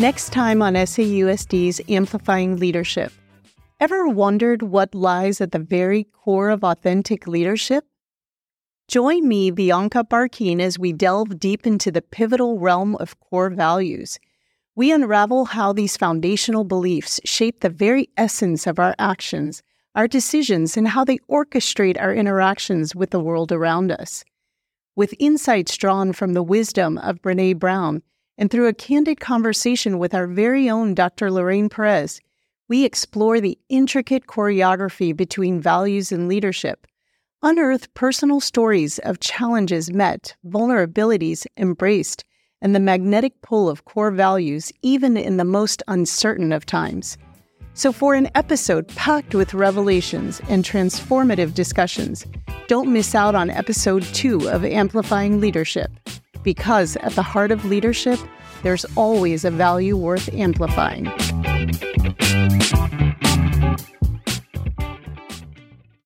Next time on SAUSD's Amplifying Leadership. Ever wondered what lies at the very core of authentic leadership? Join me, Bianca Barkeen, as we delve deep into the pivotal realm of core values. We unravel how these foundational beliefs shape the very essence of our actions, our decisions, and how they orchestrate our interactions with the world around us. With insights drawn from the wisdom of Brene Brown, and through a candid conversation with our very own Dr. Lorraine Perez, we explore the intricate choreography between values and leadership, unearth personal stories of challenges met, vulnerabilities embraced, and the magnetic pull of core values even in the most uncertain of times. So, for an episode packed with revelations and transformative discussions, don't miss out on episode two of Amplifying Leadership because at the heart of leadership, there's always a value worth amplifying.